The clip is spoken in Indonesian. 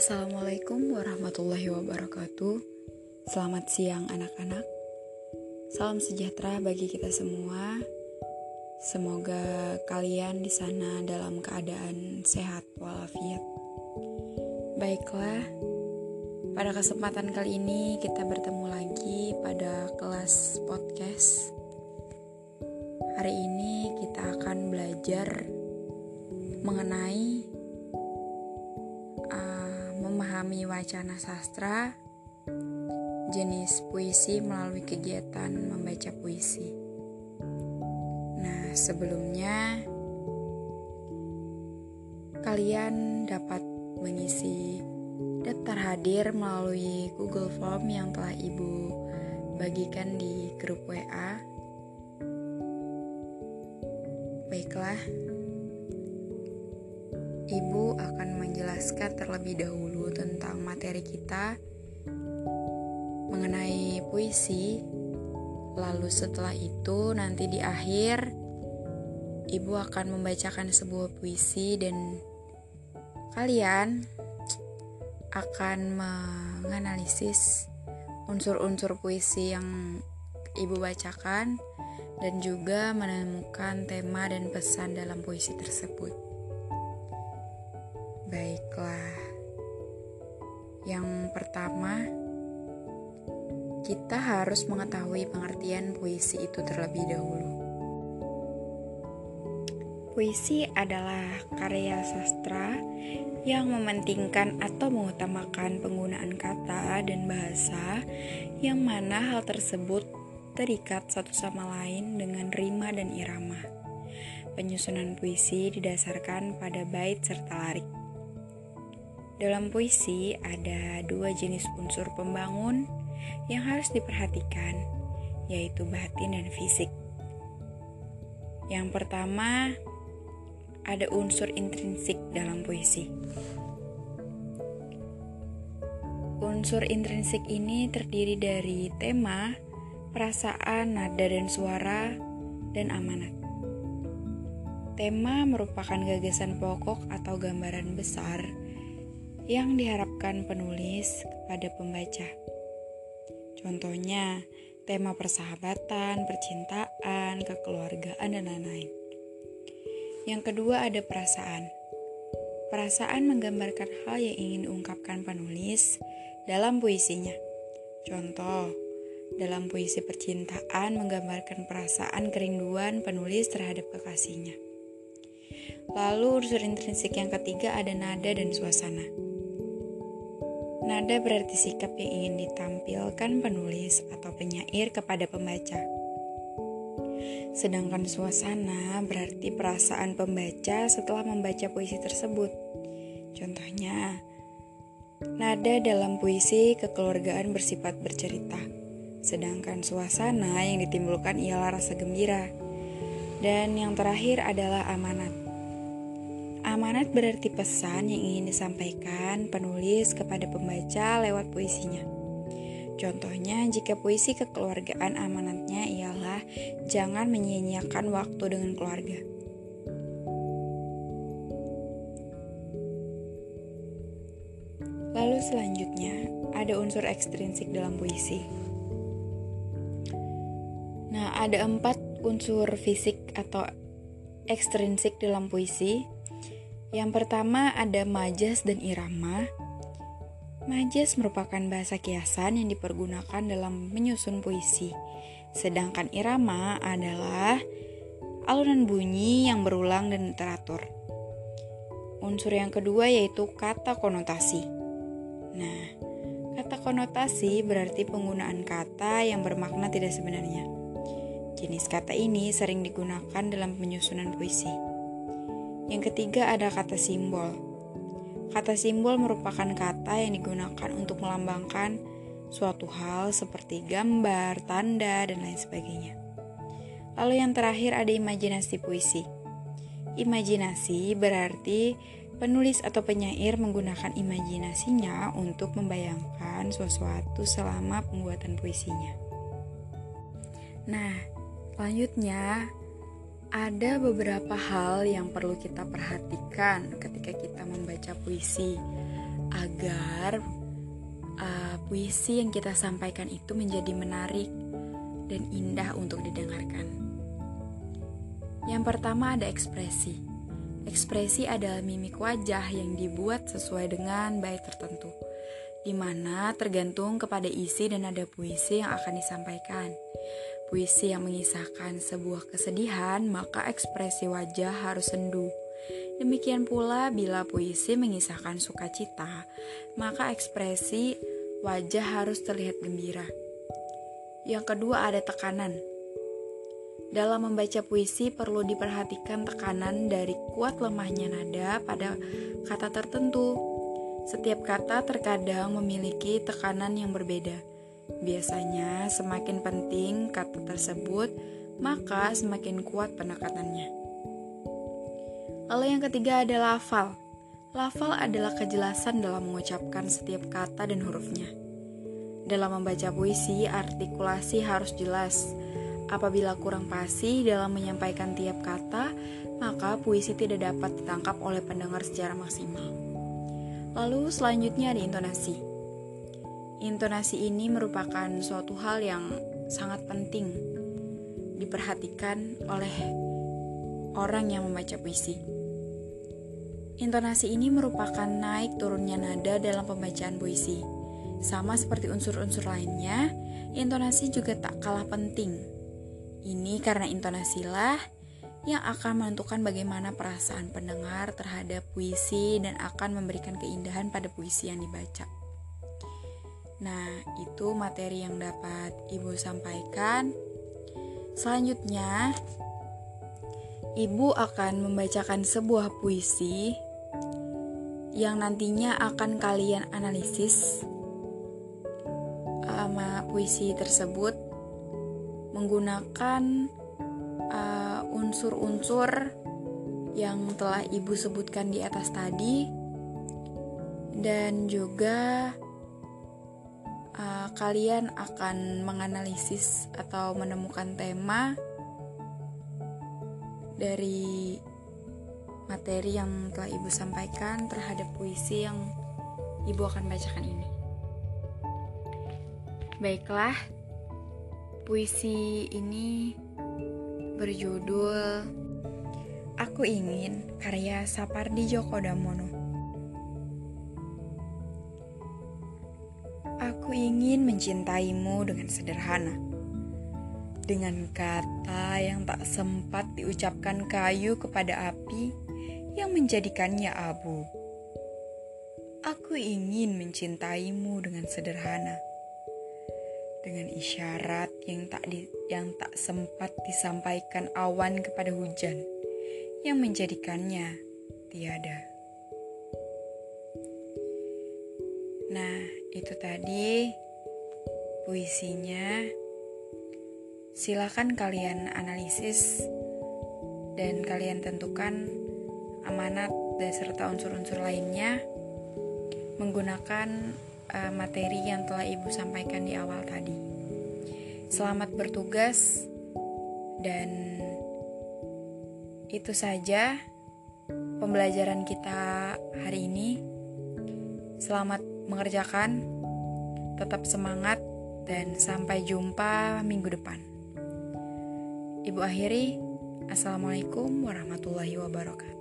Assalamualaikum warahmatullahi wabarakatuh. Selamat siang, anak-anak. Salam sejahtera bagi kita semua. Semoga kalian di sana dalam keadaan sehat walafiat. Baiklah, pada kesempatan kali ini kita bertemu lagi pada kelas podcast. Hari ini kita akan belajar mengenai memahami wacana sastra, jenis puisi melalui kegiatan membaca puisi. Nah, sebelumnya kalian dapat mengisi daftar hadir melalui Google Form yang telah Ibu bagikan di grup WA. Baiklah, Ibu akan menjelaskan terlebih dahulu tentang materi kita mengenai puisi. Lalu setelah itu nanti di akhir Ibu akan membacakan sebuah puisi dan kalian akan menganalisis unsur-unsur puisi yang Ibu bacakan dan juga menemukan tema dan pesan dalam puisi tersebut. Baiklah, yang pertama, kita harus mengetahui pengertian puisi itu terlebih dahulu. Puisi adalah karya sastra yang mementingkan atau mengutamakan penggunaan kata dan bahasa, yang mana hal tersebut terikat satu sama lain dengan rima dan irama. Penyusunan puisi didasarkan pada bait serta larik. Dalam puisi ada dua jenis unsur pembangun yang harus diperhatikan, yaitu batin dan fisik. Yang pertama, ada unsur intrinsik dalam puisi. Unsur intrinsik ini terdiri dari tema, perasaan, nada dan suara, dan amanat. Tema merupakan gagasan pokok atau gambaran besar yang diharapkan penulis kepada pembaca. Contohnya, tema persahabatan, percintaan, kekeluargaan, dan lain-lain. Yang kedua ada perasaan. Perasaan menggambarkan hal yang ingin diungkapkan penulis dalam puisinya. Contoh, dalam puisi percintaan menggambarkan perasaan kerinduan penulis terhadap kekasihnya. Lalu unsur intrinsik yang ketiga ada nada dan suasana. Nada berarti sikap yang ingin ditampilkan penulis atau penyair kepada pembaca. Sedangkan suasana berarti perasaan pembaca setelah membaca puisi tersebut. Contohnya, nada dalam puisi kekeluargaan bersifat bercerita, sedangkan suasana yang ditimbulkan ialah rasa gembira. Dan yang terakhir adalah amanat. Amanat berarti pesan yang ingin disampaikan penulis kepada pembaca lewat puisinya. Contohnya, jika puisi kekeluargaan amanatnya ialah jangan menyia-nyiakan waktu dengan keluarga. Lalu selanjutnya, ada unsur ekstrinsik dalam puisi. Nah, ada empat unsur fisik atau ekstrinsik dalam puisi yang pertama ada majas dan irama. Majas merupakan bahasa kiasan yang dipergunakan dalam menyusun puisi. Sedangkan irama adalah alunan bunyi yang berulang dan teratur. Unsur yang kedua yaitu kata konotasi. Nah, kata konotasi berarti penggunaan kata yang bermakna tidak sebenarnya. Jenis kata ini sering digunakan dalam penyusunan puisi. Yang ketiga ada kata simbol. Kata simbol merupakan kata yang digunakan untuk melambangkan suatu hal seperti gambar, tanda, dan lain sebagainya. Lalu yang terakhir ada imajinasi puisi. Imajinasi berarti penulis atau penyair menggunakan imajinasinya untuk membayangkan sesuatu selama pembuatan puisinya. Nah, selanjutnya ada beberapa hal yang perlu kita perhatikan ketika kita membaca puisi agar uh, puisi yang kita sampaikan itu menjadi menarik dan indah untuk didengarkan. Yang pertama ada ekspresi. Ekspresi adalah mimik wajah yang dibuat sesuai dengan bait tertentu, di mana tergantung kepada isi dan nada puisi yang akan disampaikan. Puisi yang mengisahkan sebuah kesedihan, maka ekspresi wajah harus sendu. Demikian pula bila puisi mengisahkan sukacita, maka ekspresi wajah harus terlihat gembira. Yang kedua ada tekanan. Dalam membaca puisi perlu diperhatikan tekanan dari kuat lemahnya nada pada kata tertentu. Setiap kata terkadang memiliki tekanan yang berbeda. Biasanya, semakin penting kata tersebut, maka semakin kuat penekanannya. Lalu, yang ketiga adalah lafal. Lafal adalah kejelasan dalam mengucapkan setiap kata dan hurufnya. Dalam membaca puisi, artikulasi harus jelas. Apabila kurang pasti dalam menyampaikan tiap kata, maka puisi tidak dapat ditangkap oleh pendengar secara maksimal. Lalu, selanjutnya ada intonasi. Intonasi ini merupakan suatu hal yang sangat penting diperhatikan oleh orang yang membaca puisi. Intonasi ini merupakan naik turunnya nada dalam pembacaan puisi. Sama seperti unsur-unsur lainnya, intonasi juga tak kalah penting. Ini karena intonasilah yang akan menentukan bagaimana perasaan pendengar terhadap puisi dan akan memberikan keindahan pada puisi yang dibaca. Nah, itu materi yang dapat Ibu sampaikan. Selanjutnya, Ibu akan membacakan sebuah puisi yang nantinya akan kalian analisis. Sama puisi tersebut menggunakan uh, unsur-unsur yang telah Ibu sebutkan di atas tadi dan juga uh, kalian akan menganalisis atau menemukan tema dari materi yang telah ibu sampaikan terhadap puisi yang ibu akan bacakan ini. Baiklah, puisi ini berjudul Aku Ingin karya Sapardi Djoko Damono. Aku ingin mencintaimu dengan sederhana. Dengan kata yang tak sempat diucapkan kayu kepada api yang menjadikannya abu. Aku ingin mencintaimu dengan sederhana. Dengan isyarat yang tak di, yang tak sempat disampaikan awan kepada hujan yang menjadikannya tiada. Nah, itu tadi puisinya. Silakan kalian analisis dan kalian tentukan amanat dan serta unsur-unsur lainnya menggunakan uh, materi yang telah Ibu sampaikan di awal tadi. Selamat bertugas dan itu saja pembelajaran kita hari ini. Selamat mengerjakan, tetap semangat, dan sampai jumpa minggu depan. Ibu akhiri, Assalamualaikum warahmatullahi wabarakatuh.